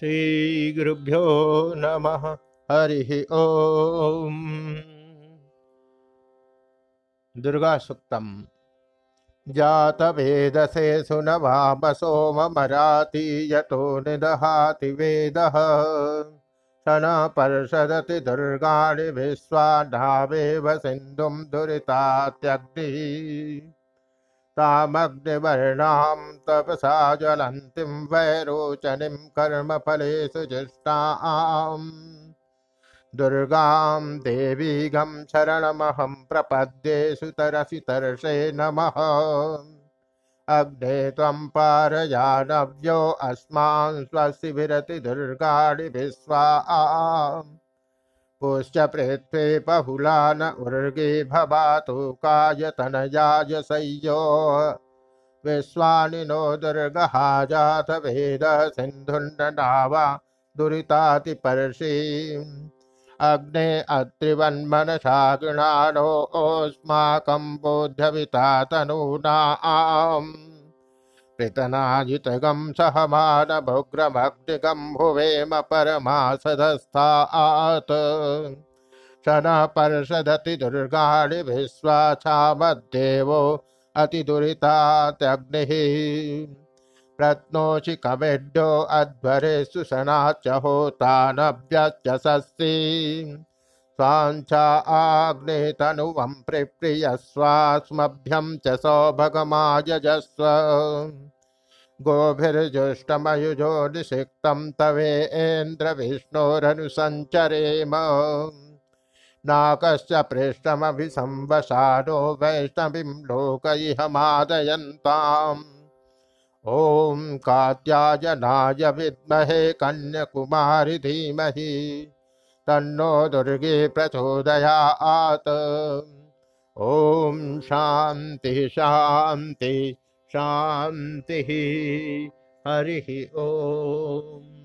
श्रीगुरुभ्यो नमः। हरिः ॐ दुर्गासुक्तम् जातवेदसे सुनभापसोमराति यतो निदहाति वेदः। क्षणपर्षदति दुर्गाणि विश्वाधावेव सिन्धुं दुरितात्यग्निः। तामग्निवर्णां तपसा ज्वलन्तीं वैरोचनीं कर्मफलेषु जिष्टाम् दुर्गां देवीगं शरणमहं प्रपद्ये सुतरसि तर्षे नमः। अग्ने त्वं पारयानव्यो अस्मान् विरति दुर्गाणि विश्वा पुश्च पृथ्वी बहुला न उर्गे भवातु कायतनयाय संयो विश्वानि नो दुर्गः जात वेद सिन्धुन्ननावा दुरितातिपर्षि अग्ने अत्रिवन्मनसा गृणानो ओस्माकं बोध्यविता तनूना आम् पृतनाजितगं सहमानभुग्रमग्निगं भुवेम परमासदस्थात् स न पर्षदति दुर्गाणि विश्वासामद्देवो अतिदुरितात्यग्निः प्रत्नोषि कमेड्यो अध्वरे सुसनाच्च होता नभ्यश्च सस्ति स्वाञ्चा आग्नेतनुवं प्रिप्रियस्वास्मभ्यं च सौभगमायजस्व गोभिर्जुष्टमयुजो निषिक्तं तवेन्द्रविष्णोरनुसञ्चरेम। नाकश्च पृष्ठमभिसंवसानो वैष्णवीं लोक इह मादयन्ताम् ॐ कात्यायनाय विद्महे कन्यकुमारि धीमहि। तन्नो दुर्गे आत ॐ शांति शांति शांति हरिः ॐ